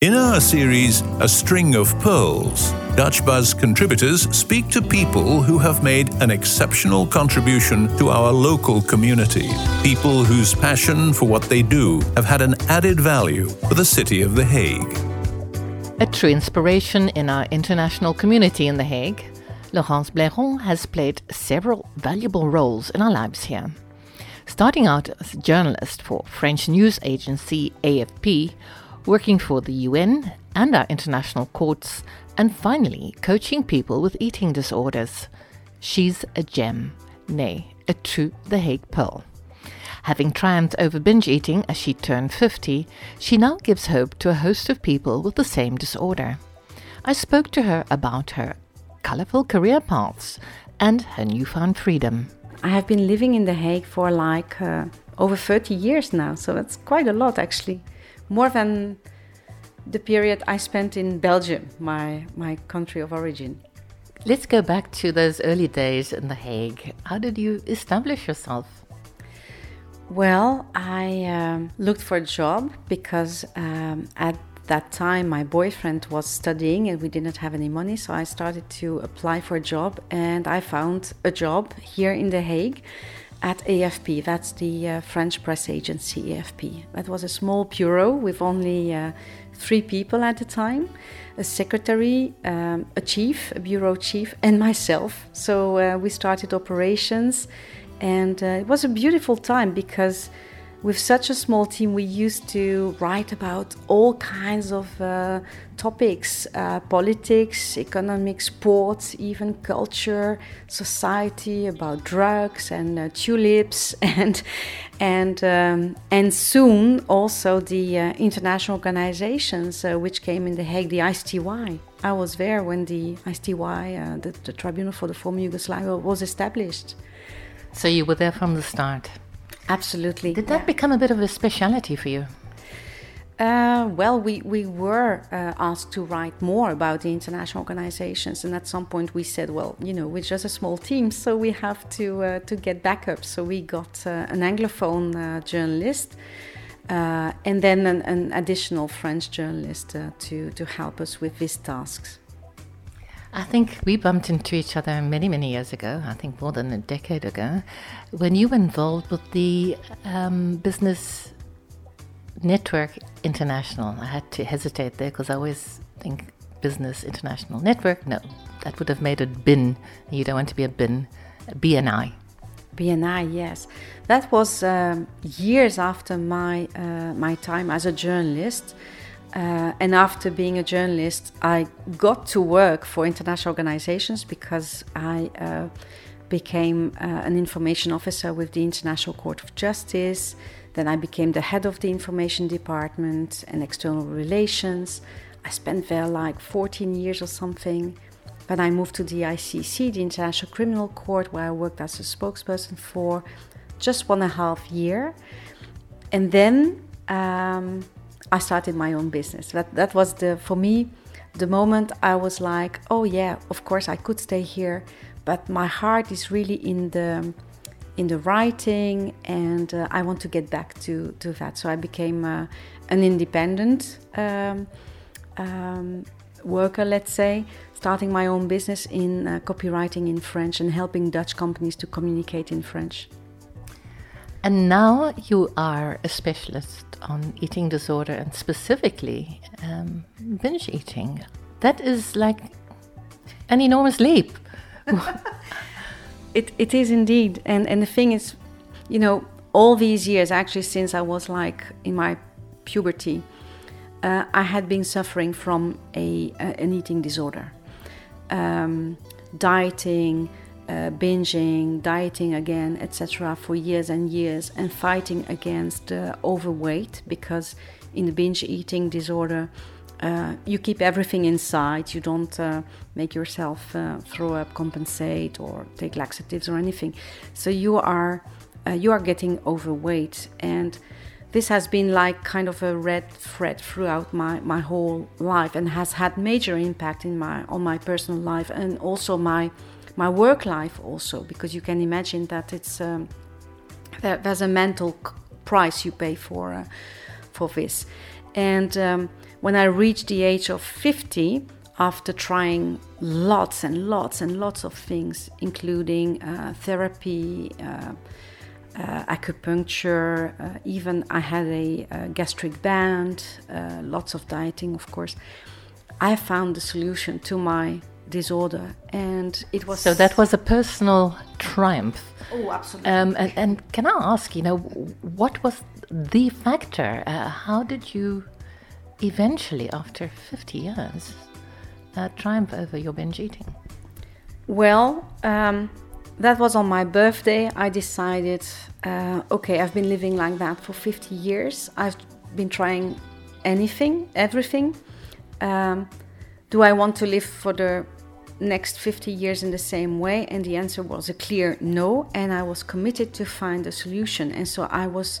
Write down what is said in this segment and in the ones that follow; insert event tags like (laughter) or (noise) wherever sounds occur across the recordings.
In our series, A String of Pearls, Dutch Buzz contributors speak to people who have made an exceptional contribution to our local community. People whose passion for what they do have had an added value for the city of The Hague. A true inspiration in our international community in The Hague, Laurence Blairon has played several valuable roles in our lives here. Starting out as a journalist for French news agency AFP, working for the UN and our international courts, and finally coaching people with eating disorders. She's a gem, nay, a true The Hague pearl. Having triumphed over binge eating as she turned 50, she now gives hope to a host of people with the same disorder. I spoke to her about her colorful career paths and her newfound freedom. I have been living in The Hague for like uh, over 30 years now, so that's quite a lot actually more than the period I spent in Belgium, my, my country of origin. Let's go back to those early days in The Hague. How did you establish yourself? Well, I um, looked for a job because um, at that time my boyfriend was studying and we didn't have any money, so I started to apply for a job and I found a job here in The Hague at AFP. That's the uh, French press agency, AFP. That was a small bureau with only uh, three people at the time a secretary, um, a chief, a bureau chief, and myself. So uh, we started operations, and uh, it was a beautiful time because with such a small team, we used to write about all kinds of uh, topics uh, politics, economics, sports, even culture, society, about drugs and uh, tulips, (laughs) and, and, um, and soon also the uh, international organizations uh, which came in The Hague, the ICTY. I was there when the ICTY, uh, the, the Tribunal for the Former Yugoslavia, was established. So you were there from the start? Absolutely. Did that yeah. become a bit of a speciality for you? Uh, well, we, we were uh, asked to write more about the international organizations, and at some point we said, well, you know, we're just a small team, so we have to uh, to get backup. So we got uh, an anglophone uh, journalist, uh, and then an, an, additional French journalist to to help us with these tasks. I think we bumped into each other many, many years ago, I think more than a decade ago, when you were involved with the um, Business Network International. I had to hesitate there because I always think Business International Network. No, that would have made it BIN. You don't want to be a BIN, BNI. BNI, yes. That was um, years after my, uh, my time as a journalist. Uh, and after being a journalist, I got to work for international organizations because I uh, became uh, an information officer with the International Court of Justice. Then I became the head of the information department and external relations. I spent there like 14 years or something. Then I moved to the ICC, the International Criminal Court, where I worked as a spokesperson for just one and a half year. And then um, I started my own business. That that was the for me the moment I was like, oh yeah, of course I could stay here, but my heart is really in the in the writing, and uh, I want to get back to to that. So I became uh, an independent um, um, worker, let's say, starting my own business in uh, copywriting in French and helping Dutch companies to communicate in French. And now you are a specialist on eating disorder and specifically um, binge eating. That is like an enormous leap. (laughs) it, it is indeed. And, and the thing is, you know, all these years, actually, since I was like in my puberty, uh, I had been suffering from a, a an eating disorder. Um, dieting, uh, binging, dieting again, etc., for years and years, and fighting against uh, overweight because in the binge eating disorder, uh, you keep everything inside. You don't uh, make yourself uh, throw up, compensate, or take laxatives or anything. So you are uh, you are getting overweight, and this has been like kind of a red thread throughout my, my whole life, and has had major impact in my on my personal life and also my my work life also because you can imagine that it's um, there, there's a mental price you pay for uh, for this and um, when I reached the age of 50, after trying lots and lots and lots of things, including uh, therapy, uh, uh, acupuncture, uh, even I had a, a gastric band, uh, lots of dieting, of course. I found the solution to my disorder, and it was so that was a personal triumph. Oh, absolutely. Um, and, and, can I ask, you know, what was the factor? Uh, how did you eventually, after 50 years, uh, triumph over your binge eating? Well, um, that was on my birthday. I decided, uh, okay, I've been living like that for 50 years. I've been trying anything, everything. Um, do I want to live for the next 50 years in the same way? And the answer was a clear no. And I was committed to find a solution. And so I was,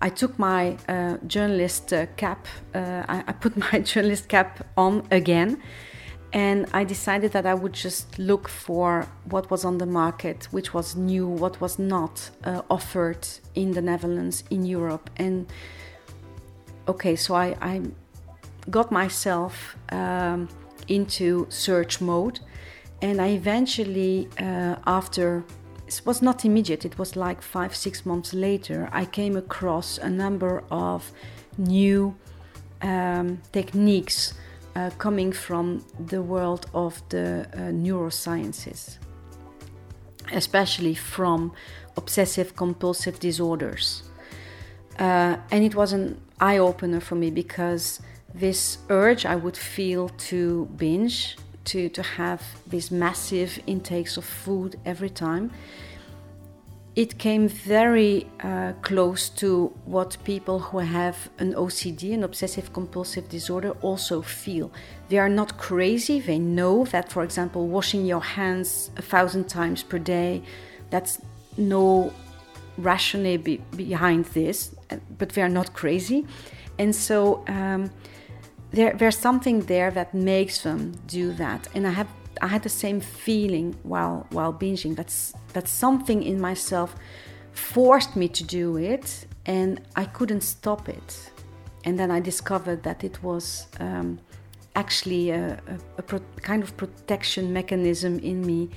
I took my uh, journalist uh, cap, uh, I, I, put (laughs) my journalist cap on again. And I decided that I would just look for what was on the market, which was new, what was not uh, offered in the Netherlands, in Europe. And okay, so I, I got myself um, into search mode and I eventually, uh, after it was not immediate, it was like five, six months later, I came across a number of new um, techniques uh, coming from the world of the uh, neurosciences, especially from obsessive compulsive disorders. Uh, and it was an eye opener for me because this urge I would feel to binge to, to have these massive intakes of food every time, it came very uh, close to what people who have an OCD, an obsessive compulsive disorder, also feel. They are not crazy. They know that, for example, washing your hands a thousand times per day, that's no rationale be behind this, but they are not crazy. And so um, there, there's something there that makes them do that. And I have I had the same feeling while while binging. That's that something in myself forced me to do it, and I couldn't stop it. And then I discovered that it was um, actually a, a, a pro- kind of protection mechanism in me,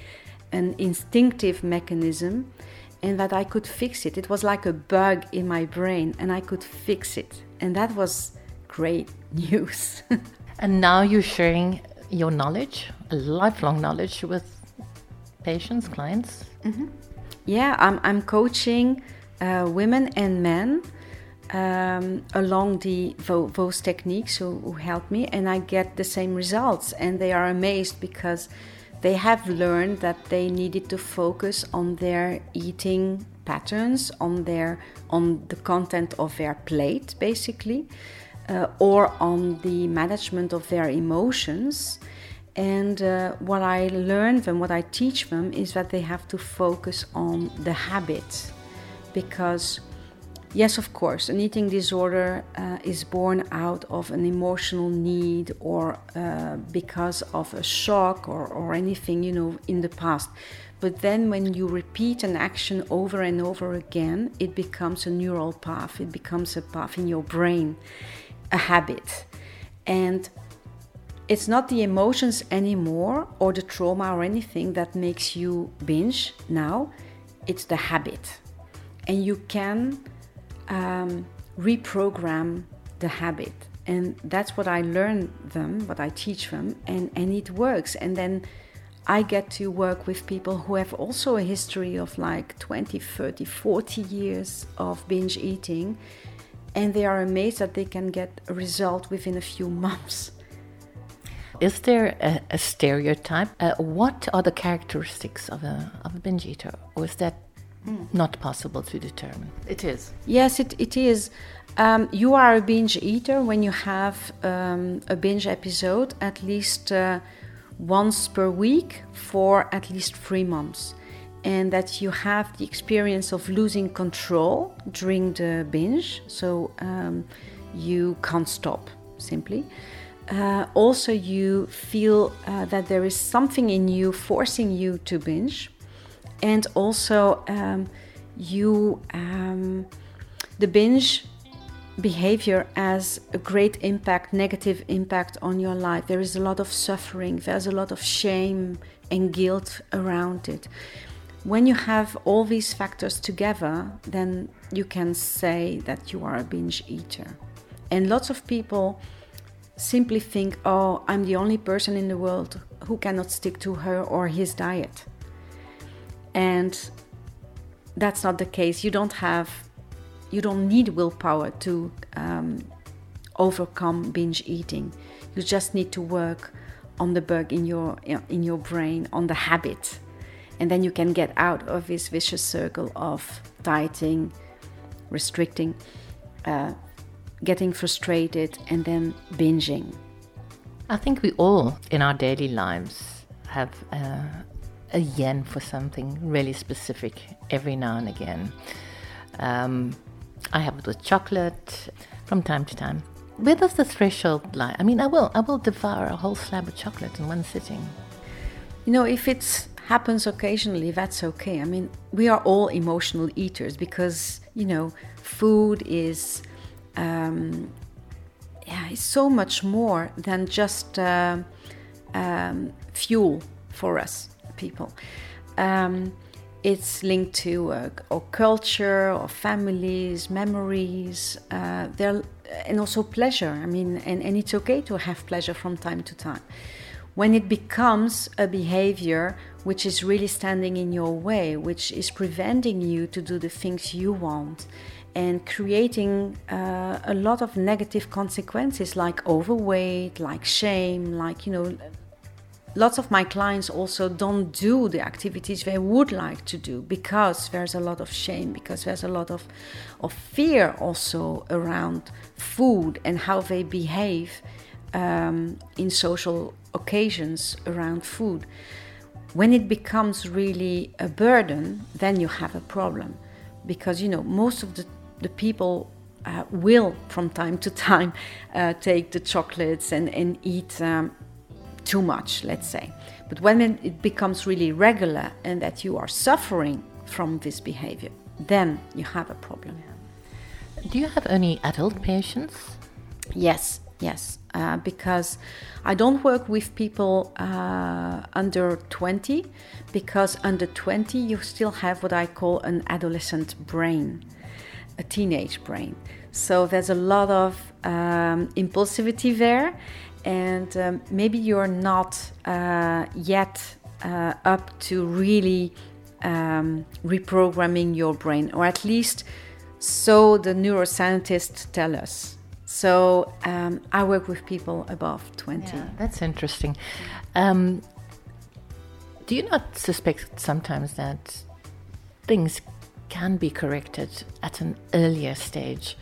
an instinctive mechanism, and that I could fix it. It was like a bug in my brain, and I could fix it. And that was great (laughs) news. and now you're sharing your knowledge, lifelong knowledge, with patients, clients. Mm-hmm. Yeah, I'm, I'm coaching uh, women and men um, along the those techniques who, who help me, and I get the same results. And they are amazed because they have learned that they needed to focus on their eating patterns, on their on the content of their plate, basically uh, or on the management of their emotions. And uh, what I learn them, what I teach them is that they have to focus on the habit. Because, yes, of course, an eating disorder uh, is born out of an emotional need or uh, because of a shock or, or anything, you know, in the past. But then when you repeat an action over and over again, it becomes a neural path, it becomes a path in your brain a habit. And it's not the emotions anymore or the trauma or anything that makes you binge now, it's the habit. And you can um, reprogram the habit. And that's what I learn them, what I teach them, and, and it works. And then I get to work with people who have also a history of like 20, 30, 40 years of binge eating and they are amazed that they can get a result within a few months. Is there a, a stereotype? Uh, what are the characteristics of a, of a binge eater, or is that mm. not possible to determine? It is. Yes, it, it is. Um, you are a binge eater when you have um, a binge episode at least uh, once per week for at least three months and that you have the experience of losing control during the binge, so um, you can't stop simply. Uh, also, you feel uh, that there is something in you forcing you to binge, and also um, you um, the binge behavior has a great impact, negative impact on your life. There is a lot of suffering, there's a lot of shame and guilt around it. When you have all these factors together, then you can say that you are a binge eater. And lots of people simply think, oh, I'm the only person in the world who cannot stick to her or his diet. And that's not the case. You don't have you don't need willpower to um, overcome binge eating. You just need to work on the bug in your in your brain, on the habit, and then you can get out of this vicious circle of dieting, restricting, uh, getting frustrated, and then binging. I think we all in our daily lives have uh, a yen for something really specific every now and again. Um, I have it with chocolate from time to time. Where does the threshold lie? I mean, I will, I will devour a whole slab of chocolate in one sitting. You know, if it happens occasionally, that's okay. I mean, we are all emotional eaters because you know, food is, um, yeah, it's so much more than just uh, um, fuel for us people. Um, it's linked to uh, or culture or families, memories, uh, and also pleasure. I mean, and, and it's okay to have pleasure from time to time. When it becomes a behavior which is really standing in your way, which is preventing you to do the things you want, and creating uh, a lot of negative consequences like overweight, like shame, like, you know, lots of my clients also don't do the activities they would like to do because there's a lot of shame because there's a lot of, of fear also around food and how they behave um, in social occasions around food when it becomes really a burden then you have a problem because you know most of the, the people uh, will from time to time uh, take the chocolates and, and eat um, too much, let's say. But when it becomes really regular and that you are suffering from this behavior, then you have a problem. Do you have any adult patients? Yes, yes, uh, because I don't work with people uh, under 20, because under 20 you still have what I call an adolescent brain, a teenage brain. So there's a lot of um, impulsivity there, and um, maybe you're not uh, yet uh, up to really um, reprogramming your brain, or at least so the neuroscientists tell us. So um, I work with people above 20. Yeah, that's interesting. Um, do you not suspect sometimes that things can be corrected at an earlier stage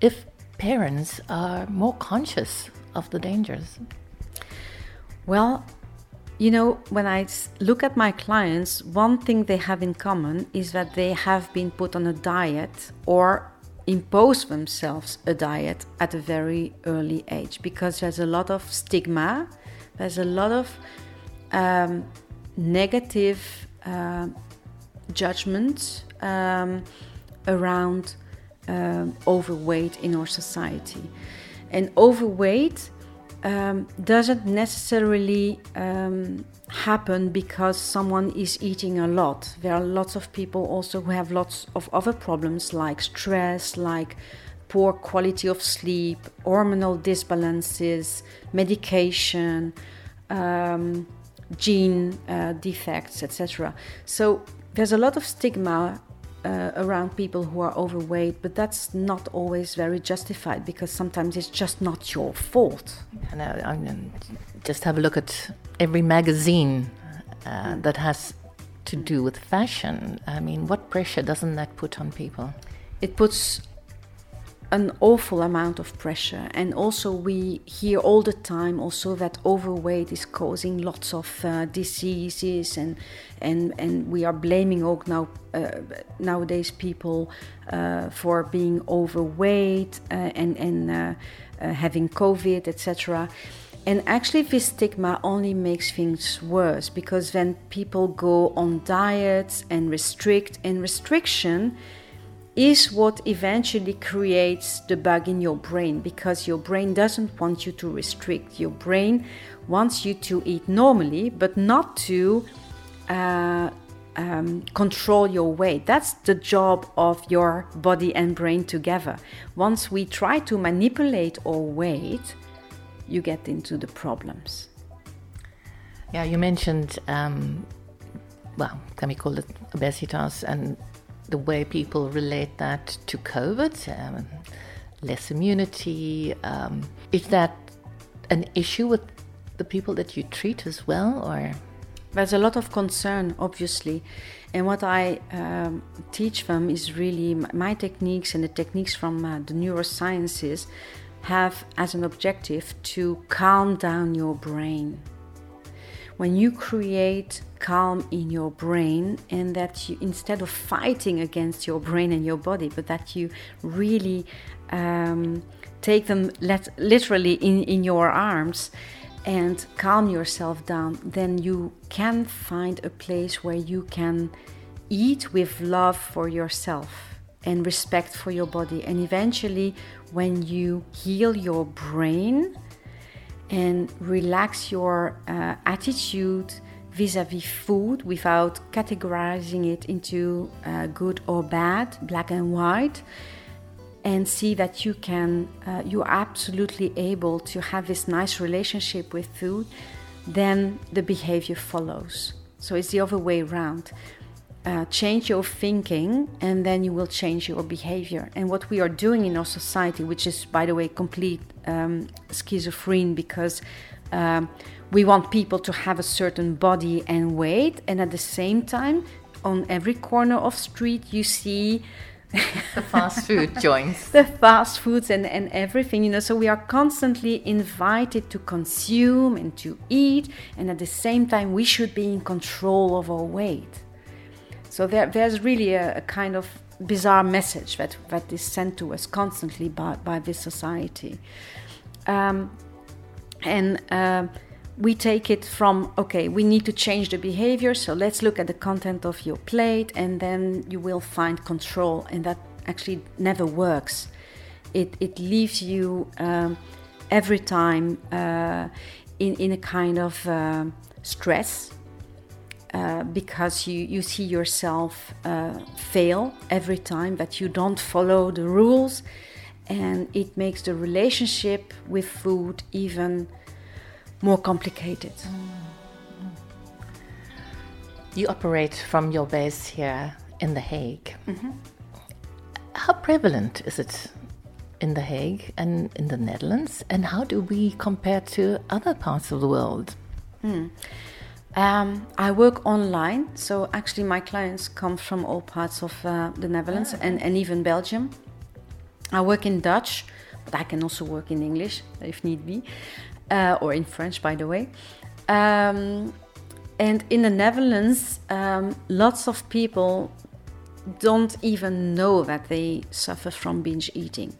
if parents are more conscious of the dangers? Well, you know, when I look at my clients, one thing they have in common is that they have been put on a diet or impose themselves a diet at a very early age because there's a lot of stigma, there's a lot of um, negative uh, judgment um, around um, overweight in our society. And overweight um, doesn't necessarily um, happen because someone is eating a lot. There are lots of people also who have lots of other problems like stress, like poor quality of sleep, hormonal disbalances, medication, um, gene uh, defects, etc. So there's a lot of stigma uh, around people who are overweight, but that's not always very justified because sometimes it's just not your fault. And uh, I mean, just have a look at every magazine uh, that has to do with fashion. I mean, what pressure doesn't that put on people? It puts an awful amount of pressure. And also we hear all the time also that overweight is causing lots of uh, diseases and and and we are blaming now uh, nowadays people uh, for being overweight uh, and and uh, uh, having covid etc and actually this stigma only makes things worse because then people go on diets and restrict and restriction is what eventually creates the bug in your brain because your brain doesn't want you to restrict. Your brain wants you to eat normally, but not to uh, um, control your weight. That's the job of your body and brain together. Once we try to manipulate our weight, you get into the problems. Yeah, you mentioned, um, well, can we call it obesitas and the way people relate that to COVID, um, less immunity. Um, is that an issue with the people that you treat as well, or? There's a lot of concern, obviously, and what I um, teach them is really my techniques and the techniques from uh, the neurosciences have as an objective to calm down your brain. When you create calm in your brain and that you instead of fighting against your brain and your body but that you really um, take them let, literally in, in your arms and calm yourself down then you can find a place where you can eat with love for yourself and respect for your body. And eventually when you heal your brain and relax your uh, attitude vis-a-vis food without categorizing it into uh, good or bad, black and white, and see that you can, uh, you're absolutely able to have this nice relationship with food, then the behavior follows. So it's the other way around. Uh, change your thinking and then you will change your behavior. And what we are doing in our society, which is, by the way, complete um, schizophrene because um, we want people to have a certain body and weight, and at the same time, on every corner of street, you see the fast food (laughs) joints, the fast foods, and, and everything. You know, so we are constantly invited to consume and to eat, and at the same time, we should be in control of our weight. So there, there's really a, a kind of bizarre message that, that is sent to us constantly by, by this society. Um, and uh, we take it from okay we need to change the behavior so let's look at the content of your plate and then you will find control and that actually never works it, it leaves you um, every time uh, in, in a kind of uh, stress uh, because you, you see yourself uh, fail every time that you don't follow the rules and it makes the relationship with food even more complicated. Mm. You operate from your base here in The Hague. Mm-hmm. How prevalent is it in The Hague and in the Netherlands? And how do we compare to other parts of the world? Mm. Um, I work online, so actually my clients come from all parts of uh, the Netherlands and, and even Belgium. I work in Dutch, but I can also work in English if need be uh, or in French, by the way. Um, and in the Netherlands, um, lots of people don't even know that they suffer from binge eating.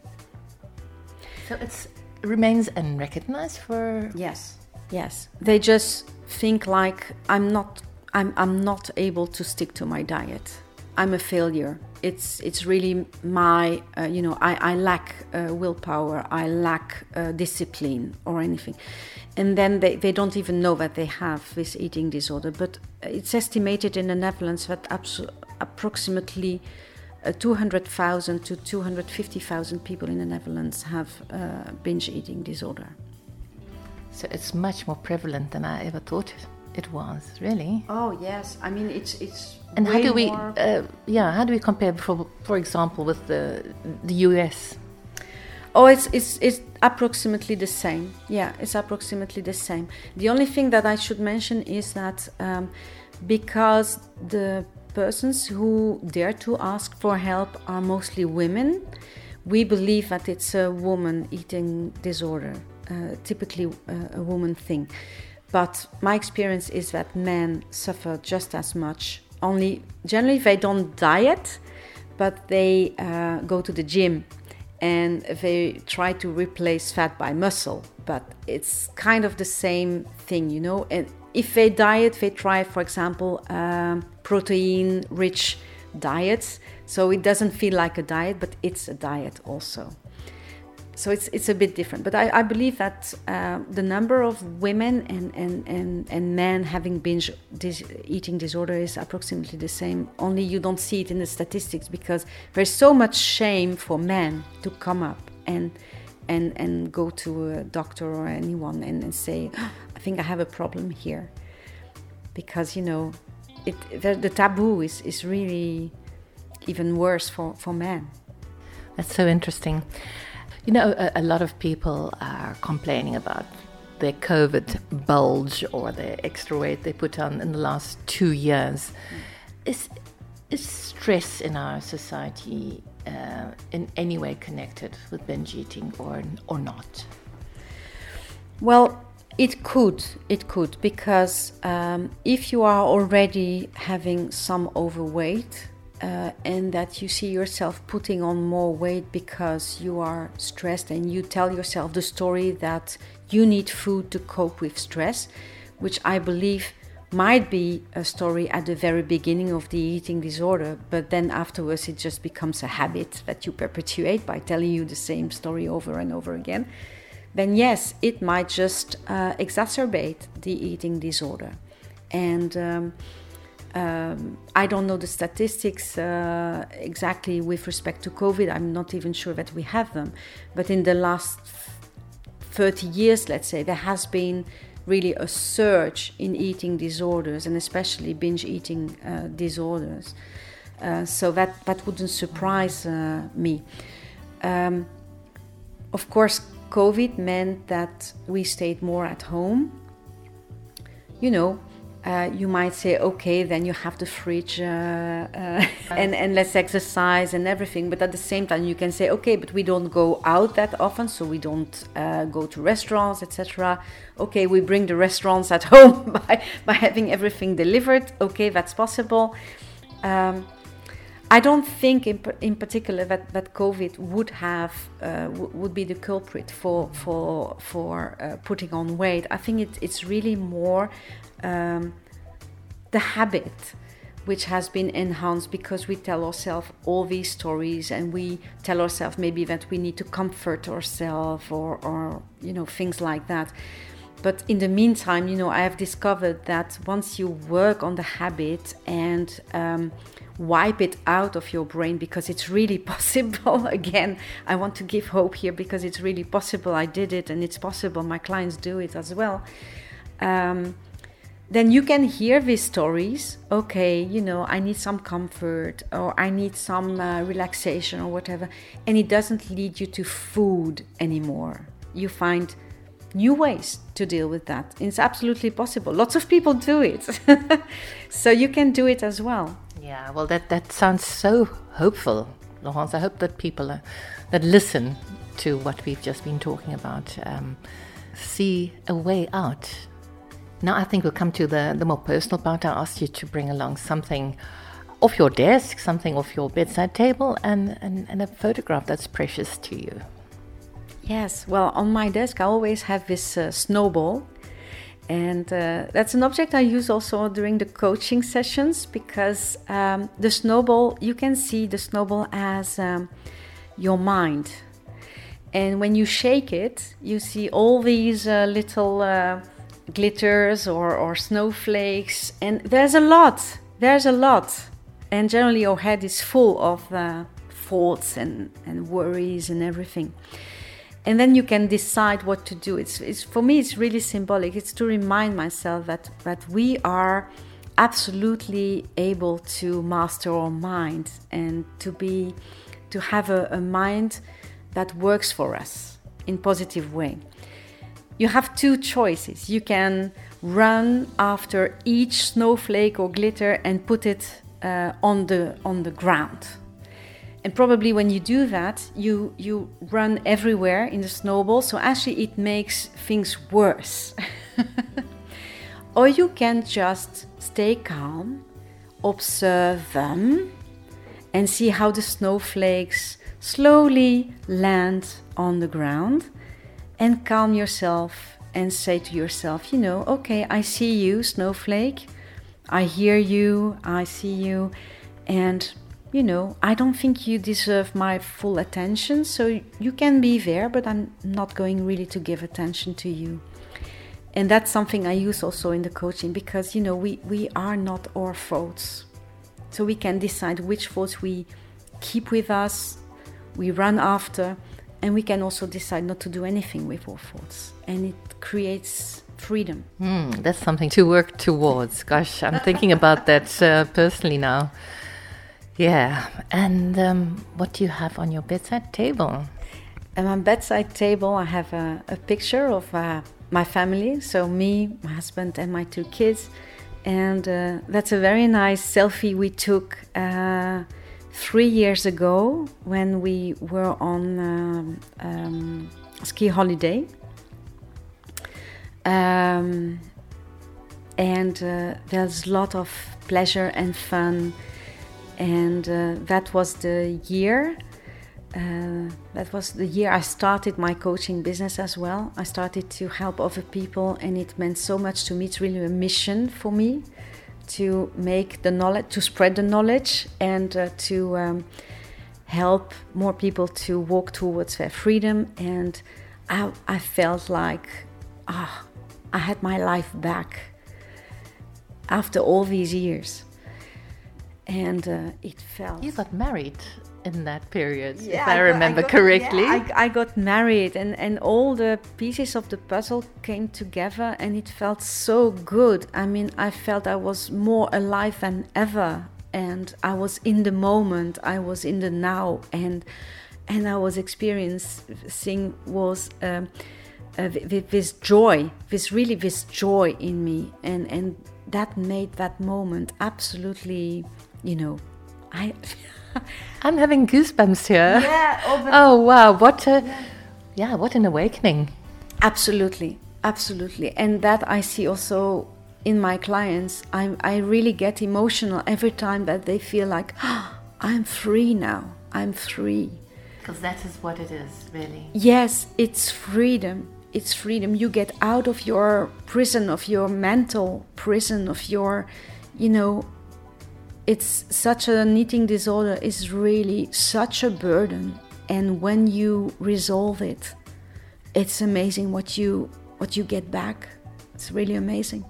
So it remains unrecognized for yes, yes. They just think like I'm not, I'm, I'm not able to stick to my diet. I'm a failure. It's it's really my uh, you know I, I lack uh, willpower. I lack uh, discipline or anything. And then they, they don't even know that they have this eating disorder. But it's estimated in the Netherlands that approximately uh, 200,000 to 250,000 people in the Netherlands have uh, binge eating disorder so it's much more prevalent than I ever thought it was really. Oh yes, I mean it's it's. And how do we? Uh, yeah, how do we compare, for for example, with the the US? Oh, it's it's it's approximately the same. Yeah, it's approximately the same. The only thing that I should mention is that um, because the persons who dare to ask for help are mostly women, we believe that it's a woman eating disorder, typically uh, a woman thing. But my experience is that men suffer just as much. Only generally they don't diet, but they uh, go to the gym and they try to replace fat by muscle. But it's kind of the same thing, you know. And if they diet, they try, for example, um, protein-rich diets. So it doesn't feel like a diet, but it's a diet also. So it's, it's a bit different. But I, I believe that uh, the number of women and, and, and, and men having binge dis- eating disorder is approximately the same. Only you don't see it in the statistics because there's so much shame for men to come up and and and go to a doctor or anyone and, and say, oh, I think I have a problem here, because you know, it the, the taboo is is really even worse for for men. That's so interesting. You know, a, a lot of people are complaining about their COVID bulge or the extra weight they put on in the last two years. Is is stress in our society uh, in any way connected with binge eating or or not? Well, it could. It could because um, if you are already having some overweight. Uh, and that you see yourself putting on more weight because you are stressed, and you tell yourself the story that you need food to cope with stress, which I believe might be a story at the very beginning of the eating disorder, but then afterwards it just becomes a habit that you perpetuate by telling you the same story over and over again, then yes, it might just uh, exacerbate the eating disorder. And um, um, I don't know the statistics uh, exactly with respect to COVID. I'm not even sure that we have them. But in the last 30 years, let's say, there has been really a surge in eating disorders and especially binge eating uh, disorders. Uh, so that, that wouldn't surprise uh, me. Um, of course, COVID meant that we stayed more at home. You know, uh, you might say, okay, then you have the fridge uh, uh, (laughs) and, and let's exercise and everything. But at the same time, you can say, okay, but we don't go out that often, so we don't uh, go to restaurants, etc. Okay, we bring the restaurants at (laughs) home by, by having everything delivered. Okay, that's possible. Um, I don't think, in, in particular, that, that COVID would have uh, would be the culprit for for for uh, putting on weight. I think it, it's really more um, the habit which has been enhanced because we tell ourselves all these stories and we tell ourselves maybe that we need to comfort ourselves or, or you know things like that. But in the meantime you know i have discovered that once you work on the habit and um, wipe it out of your brain because it's really (laughs) possible again i want to give hope here because it's really possible i did it and it's possible my clients do it as well um, then you can hear these stories. Okay you know i need some comfort or i need some uh, relaxation or whatever. And it doesn't lead you to food anymore. You find new ways to deal with that. It's absolutely possible. Lots of people do it. (laughs) So you can do it as well. Yeah well that that sounds so hopeful laurence. I hope that people uh, that listen to what we've just been talking about um, see a way out now, I think we'll come to the, the more personal part. I asked you to bring along something off your desk, something off your bedside table, and, and, and a photograph that's precious to you. Yes, well, on my desk, I always have this uh, snowball. And uh, that's an object I use also during the coaching sessions because um, the snowball, you can see the snowball as um, your mind. And when you shake it, you see all these uh, little uh, glitters or, or snowflakes. And there's a lot. There's a lot. And generally, your head is full of uh, thoughts and, and worries and everything. And then you can decide what to do. It's, it's for me, it's really symbolic. It's to remind myself that that we are absolutely able to master our mind and to be to have a, a mind that works for us in positive way you have two choices. You can run after each snowflake or glitter and put it uh, on the on the ground. And probably when you do that, you you run everywhere in the snowball. So actually, it makes things worse. (laughs) or you can just stay calm, observe them, and see how the snowflakes slowly land on the ground and calm yourself and say to yourself, you know, okay, I see you, snowflake. I hear you, I see you, and you know, I don't think you deserve my full attention. So you can be there, but I'm not going really to give attention to you. And that's something I use also in the coaching because, you know, we, we are not our thoughts. So we can decide which thoughts we keep with us, we run after, and we can also decide not to do anything with our thoughts. And it creates freedom. Mm, that's something to work towards. Gosh, I'm thinking about that uh, personally now. Yeah. And um, what do you have on your bedside table? At my bedside table, I have a, a picture of uh, my family. So, me, my husband, and my two kids. And uh, that's a very nice selfie we took uh, three years ago when we were on um, um, ski holiday. Um, and uh, there's a lot of pleasure and fun and uh, that was the year uh, that was the year I started my coaching business as well. I started to help other people, and it meant so much to me. It's really a mission for me to make the knowledge, to spread the knowledge, and uh, to um, help more people to walk towards their freedom. And I, I felt like, ah, oh, I had my life back after all these years and uh, it felt. You got married in that period, yeah, if I, I remember I got, correctly. Yeah, I, I, got married, and, and all the pieces of the puzzle came together, and it felt so good. I mean, I felt I was more alive than ever, and I was in the moment, I was in the now, and and I was experiencing was. Um, uh, with this joy, this really this joy in me, and and that made that moment absolutely you know, I. (laughs) (laughs) I'm having goosebumps here. Yeah. Oh, (laughs) oh wow! What a, yeah. yeah, what an awakening. Absolutely, absolutely, and that I see also in my clients. I I really get emotional every time that they feel like, oh, (gasps) I'm free now. I'm free. Because that is what it is, really. Yes, it's freedom. It's freedom. You get out of your prison, of your mental prison, of your, you know, it's such a eating disorder is really such a burden. And when you resolve it it's amazing what you what you get back. It's really amazing.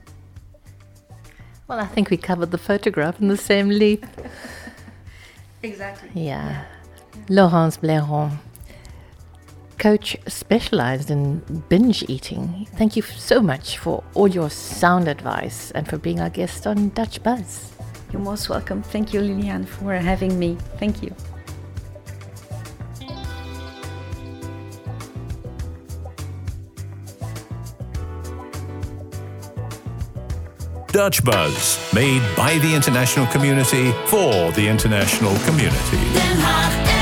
Well i think we covered the photograph in the same leap (laughs) exactly. Yeah, yeah. laurence blairon coach specialized in binge eating. Thank you so much for all your sound advice and for being our guest on dutch buzz you're most welcome. Thank you, Liliane, for having me. Thank you. Dutch Buzz, made by the international community for the international community.